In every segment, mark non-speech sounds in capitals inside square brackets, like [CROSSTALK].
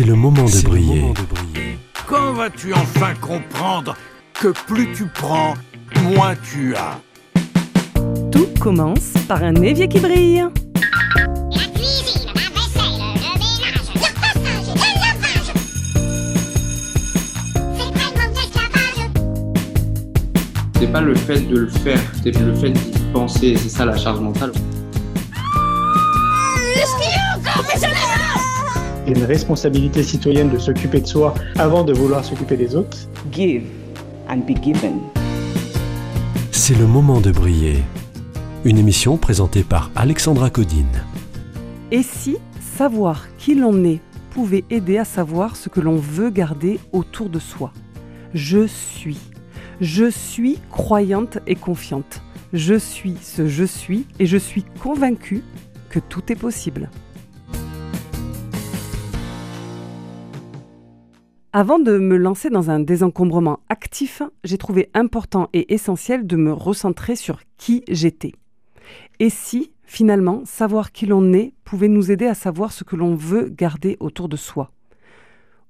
C'est le moment de briller. Quand vas-tu enfin comprendre que plus tu prends, moins tu as? Tout commence par un évier qui brille. La cuisine, la vaisselle, le ménage, le repassage, le lavage. C'est vraiment d'esclavage. C'est pas le fait de le faire, c'est le fait d'y penser, c'est ça la charge mentale. Il y a une responsabilité citoyenne de s'occuper de soi avant de vouloir s'occuper des autres. give and be given. C'est le moment de briller. Une émission présentée par Alexandra Codine. Et si savoir qui l'on est pouvait aider à savoir ce que l'on veut garder autour de soi? Je suis. Je suis croyante et confiante. Je suis ce je suis et je suis convaincue que tout est possible. Avant de me lancer dans un désencombrement actif, j'ai trouvé important et essentiel de me recentrer sur qui j'étais. Et si, finalement, savoir qui l'on est pouvait nous aider à savoir ce que l'on veut garder autour de soi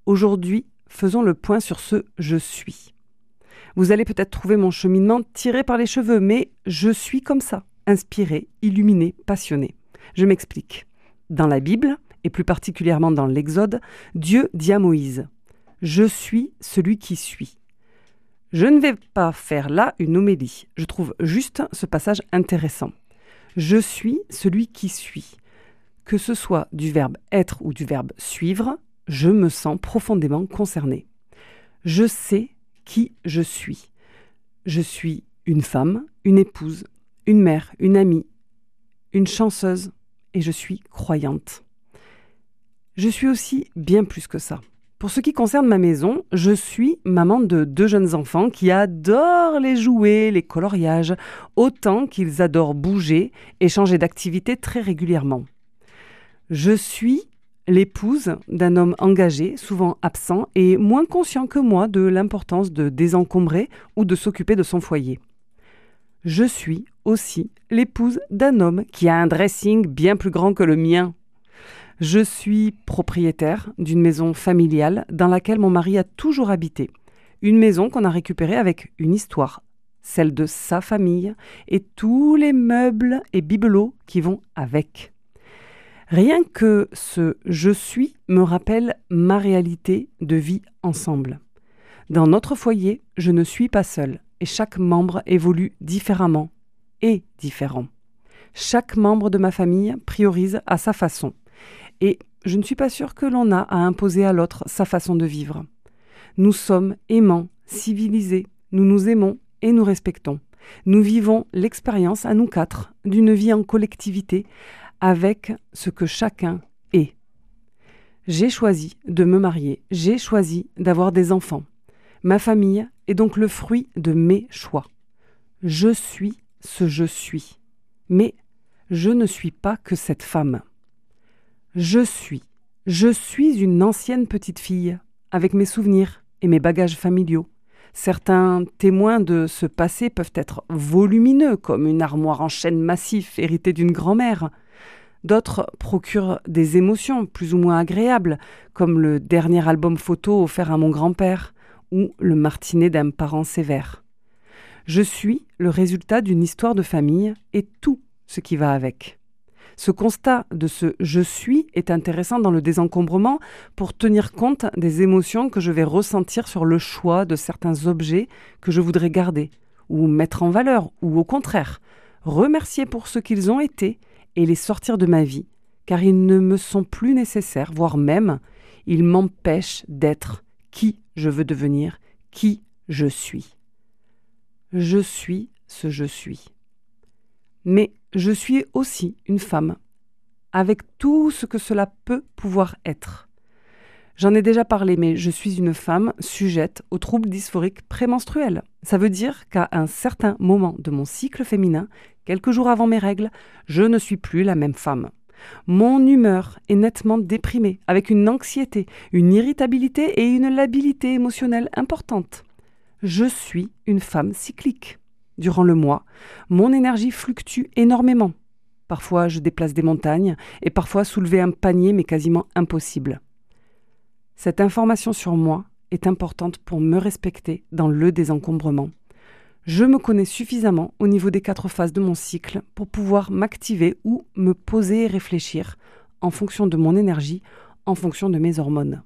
Aujourd'hui, faisons le point sur ce je suis. Vous allez peut-être trouver mon cheminement tiré par les cheveux, mais je suis comme ça, inspiré, illuminé, passionné. Je m'explique. Dans la Bible, et plus particulièrement dans l'Exode, Dieu dit à Moïse Je suis celui qui suis. Je ne vais pas faire là une homélie. Je trouve juste ce passage intéressant. Je suis celui qui suis. Que ce soit du verbe être ou du verbe suivre, je me sens profondément concerné. Je sais qui je suis. Je suis une femme, une épouse, une mère, une amie, une chanceuse et je suis croyante. Je suis aussi bien plus que ça. Pour ce qui concerne ma maison, je suis maman de deux jeunes enfants qui adorent les jouets, les coloriages, autant qu'ils adorent bouger et changer d'activité très régulièrement. Je suis l'épouse d'un homme engagé, souvent absent et moins conscient que moi de l'importance de désencombrer ou de s'occuper de son foyer. Je suis aussi l'épouse d'un homme qui a un dressing bien plus grand que le mien. Je suis propriétaire d'une maison familiale dans laquelle mon mari a toujours habité. Une maison qu'on a récupérée avec une histoire, celle de sa famille et tous les meubles et bibelots qui vont avec. Rien que ce je suis me rappelle ma réalité de vie ensemble. Dans notre foyer, je ne suis pas seule et chaque membre évolue différemment et différent. Chaque membre de ma famille priorise à sa façon et je ne suis pas sûre que l'on a à imposer à l'autre sa façon de vivre. Nous sommes aimants, civilisés, nous nous aimons et nous respectons. Nous vivons l'expérience à nous quatre d'une vie en collectivité avec ce que chacun est. J'ai choisi de me marier, j'ai choisi d'avoir des enfants. Ma famille est donc le fruit de mes choix. Je suis ce je suis. Mais je ne suis pas que cette femme. Je suis. Je suis une ancienne petite fille, avec mes souvenirs et mes bagages familiaux. Certains témoins de ce passé peuvent être volumineux, comme une armoire en chêne massif héritée d'une grand-mère. D'autres procurent des émotions plus ou moins agréables, comme le dernier album photo offert à mon grand-père ou le martinet d'un parent sévère. Je suis le résultat d'une histoire de famille et tout ce qui va avec. Ce constat de ce je suis est intéressant dans le désencombrement pour tenir compte des émotions que je vais ressentir sur le choix de certains objets que je voudrais garder, ou mettre en valeur, ou au contraire, remercier pour ce qu'ils ont été et les sortir de ma vie, car ils ne me sont plus nécessaires, voire même, ils m'empêchent d'être qui je veux devenir, qui je suis. Je suis ce je suis. Mais je suis aussi une femme, avec tout ce que cela peut pouvoir être. J'en ai déjà parlé, mais je suis une femme sujette aux troubles dysphoriques prémenstruels. Ça veut dire qu'à un certain moment de mon cycle féminin, quelques jours avant mes règles, je ne suis plus la même femme. Mon humeur est nettement déprimée, avec une anxiété, une irritabilité et une labilité émotionnelle importante. Je suis une femme cyclique. Durant le mois, mon énergie fluctue énormément. Parfois, je déplace des montagnes et parfois soulever un panier m'est quasiment impossible. Cette information sur moi est importante pour me respecter dans le désencombrement. Je me connais suffisamment au niveau des quatre phases de mon cycle pour pouvoir m'activer ou me poser et réfléchir en fonction de mon énergie, en fonction de mes hormones.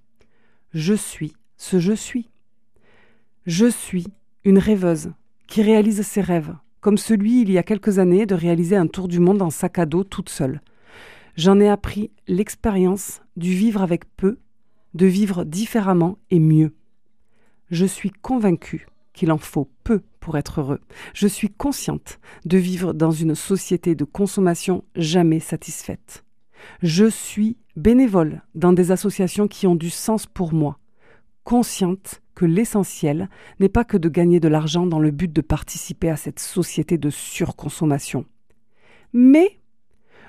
Je suis ce je suis. Je suis une rêveuse qui réalise ses rêves, comme celui il y a quelques années de réaliser un tour du monde en sac à dos toute seule. J'en ai appris l'expérience du vivre avec peu, de vivre différemment et mieux. Je suis convaincue qu'il en faut peu pour être heureux. Je suis consciente de vivre dans une société de consommation jamais satisfaite. Je suis bénévole dans des associations qui ont du sens pour moi, consciente que l'essentiel n'est pas que de gagner de l'argent dans le but de participer à cette société de surconsommation. Mais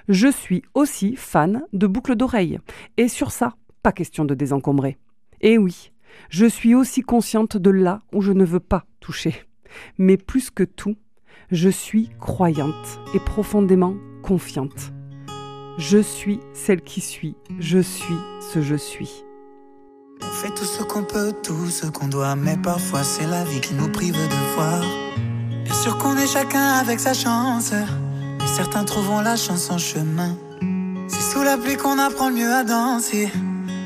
je suis aussi fan de boucles d'oreilles, et sur ça, pas question de désencombrer. Et oui, je suis aussi consciente de là où je ne veux pas toucher. Mais plus que tout, je suis croyante et profondément confiante. Je suis celle qui suis, je suis ce je suis. Tout ce qu'on peut, tout ce qu'on doit, mais parfois c'est la vie qui nous prive de voir. Bien sûr qu'on est chacun avec sa chance, certains trouveront la chance en chemin. C'est sous la pluie qu'on apprend mieux à danser.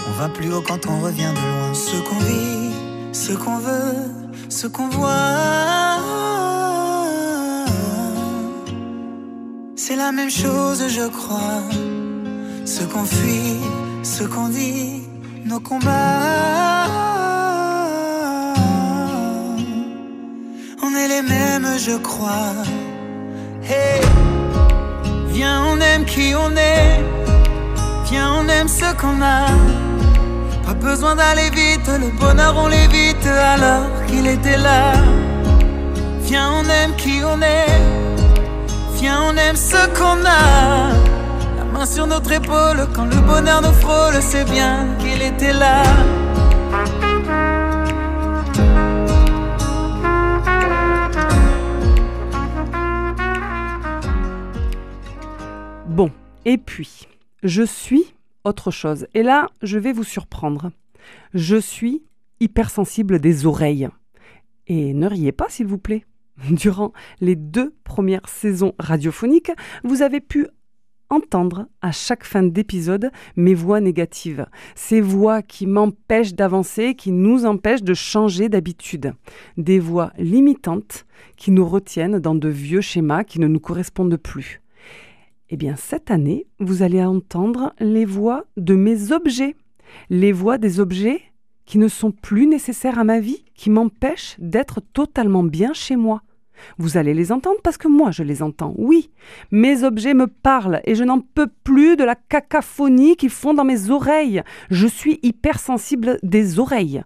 On va plus haut quand on revient de loin. Ce qu'on vit, ce qu'on veut, ce qu'on voit. C'est la même chose, je crois. Ce qu'on fuit, ce qu'on dit, nos combats. On est les mêmes, je crois. Hey, viens, on aime qui on est. Viens, on aime ce qu'on a. Pas besoin d'aller vite, le bonheur on l'évite alors qu'il était là. Viens, on aime qui on est. Viens, on aime ce qu'on a. Épaule quand le bonheur nous frôle, c'est bien qu'il était là. Bon, et puis, je suis autre chose. Et là, je vais vous surprendre. Je suis hypersensible des oreilles. Et ne riez pas, s'il vous plaît. [LAUGHS] Durant les deux premières saisons radiophoniques, vous avez pu entendre à chaque fin d'épisode mes voix négatives, ces voix qui m'empêchent d'avancer, qui nous empêchent de changer d'habitude, des voix limitantes qui nous retiennent dans de vieux schémas qui ne nous correspondent plus. Eh bien, cette année, vous allez entendre les voix de mes objets, les voix des objets qui ne sont plus nécessaires à ma vie, qui m'empêchent d'être totalement bien chez moi. Vous allez les entendre parce que moi je les entends, oui. Mes objets me parlent et je n'en peux plus de la cacophonie qu'ils font dans mes oreilles. Je suis hypersensible des oreilles.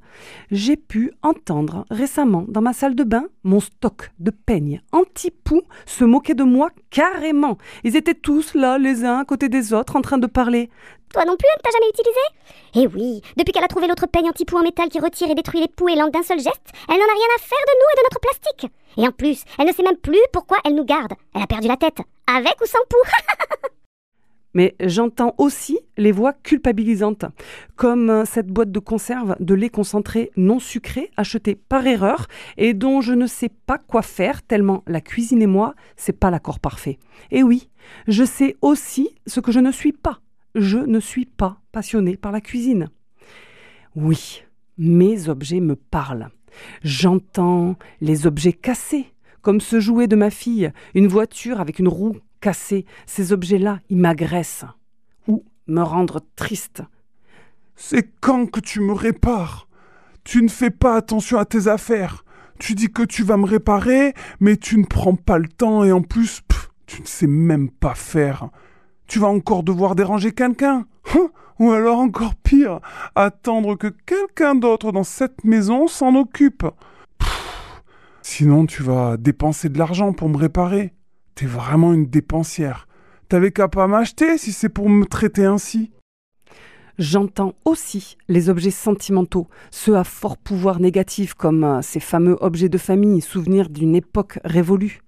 J'ai pu entendre récemment dans ma salle de bain mon stock de peignes anti-poux se moquer de moi carrément. Ils étaient tous là, les uns à côté des autres, en train de parler. Toi non plus, elle ne t'a jamais utilisé? Eh oui, depuis qu'elle a trouvé l'autre peigne anti-poux en métal qui retire et détruit les poux et langues d'un seul geste, elle n'en a rien à faire de nous et de notre plastique. Et en plus, elle ne sait même plus pourquoi elle nous garde. Elle a perdu la tête, avec ou sans poux. [LAUGHS] Mais j'entends aussi les voix culpabilisantes, comme cette boîte de conserve de lait concentré non sucré achetée par erreur et dont je ne sais pas quoi faire tellement la cuisine et moi, c'est pas l'accord parfait. Et oui, je sais aussi ce que je ne suis pas. Je ne suis pas passionnée par la cuisine. Oui, mes objets me parlent. J'entends les objets cassés, comme ce jouet de ma fille, une voiture avec une roue cassée. Ces objets-là, ils m'agressent ou me rendre triste. C'est quand que tu me répares? Tu ne fais pas attention à tes affaires. Tu dis que tu vas me réparer, mais tu ne prends pas le temps et en plus, tu ne sais même pas faire. Tu vas encore devoir déranger quelqu'un hein? Ou alors encore pire, attendre que quelqu'un d'autre dans cette maison s'en occupe. Sinon, tu vas dépenser de l'argent pour me réparer. T'es vraiment une dépensière. T'avais qu'à pas m'acheter si c'est pour me traiter ainsi. J'entends aussi les objets sentimentaux, ceux à fort pouvoir négatif comme euh, ces fameux objets de famille, souvenirs d'une époque révolue.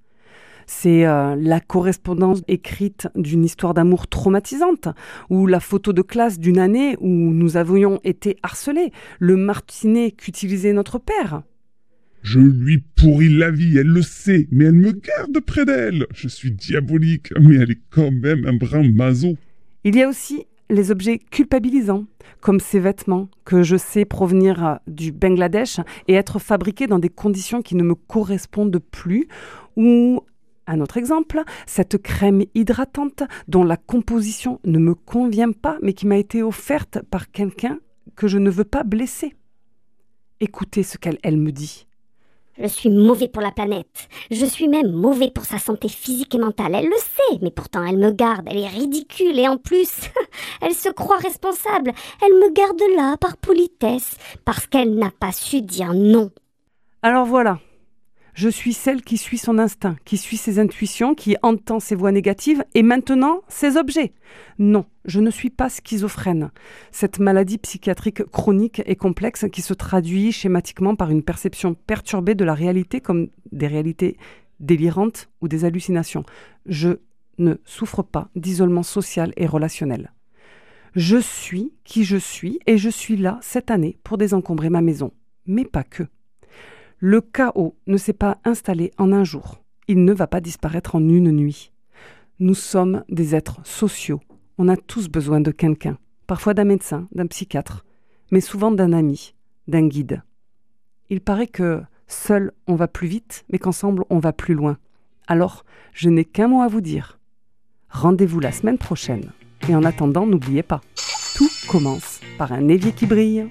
C'est euh, la correspondance écrite d'une histoire d'amour traumatisante, ou la photo de classe d'une année où nous avions été harcelés, le martinet qu'utilisait notre père. Je lui pourris la vie, elle le sait, mais elle me garde près d'elle. Je suis diabolique, mais elle est quand même un brin maso. Il y a aussi les objets culpabilisants, comme ces vêtements que je sais provenir euh, du Bangladesh et être fabriqués dans des conditions qui ne me correspondent plus, ou un autre exemple, cette crème hydratante dont la composition ne me convient pas mais qui m'a été offerte par quelqu'un que je ne veux pas blesser. Écoutez ce qu'elle elle me dit. Je suis mauvais pour la planète. Je suis même mauvais pour sa santé physique et mentale. Elle le sait, mais pourtant elle me garde. Elle est ridicule et en plus, [LAUGHS] elle se croit responsable. Elle me garde là par politesse, parce qu'elle n'a pas su dire non. Alors voilà, je suis celle qui suit son instinct, qui suit ses intuitions, qui entend ses voix négatives et maintenant ses objets. Non, je ne suis pas schizophrène. Cette maladie psychiatrique chronique et complexe qui se traduit schématiquement par une perception perturbée de la réalité comme des réalités délirantes ou des hallucinations. Je ne souffre pas d'isolement social et relationnel. Je suis qui je suis et je suis là cette année pour désencombrer ma maison. Mais pas que. Le chaos ne s'est pas installé en un jour. Il ne va pas disparaître en une nuit. Nous sommes des êtres sociaux. On a tous besoin de quelqu'un, parfois d'un médecin, d'un psychiatre, mais souvent d'un ami, d'un guide. Il paraît que seul on va plus vite, mais qu'ensemble on va plus loin. Alors, je n'ai qu'un mot à vous dire. Rendez-vous la semaine prochaine. Et en attendant, n'oubliez pas, tout commence par un évier qui brille.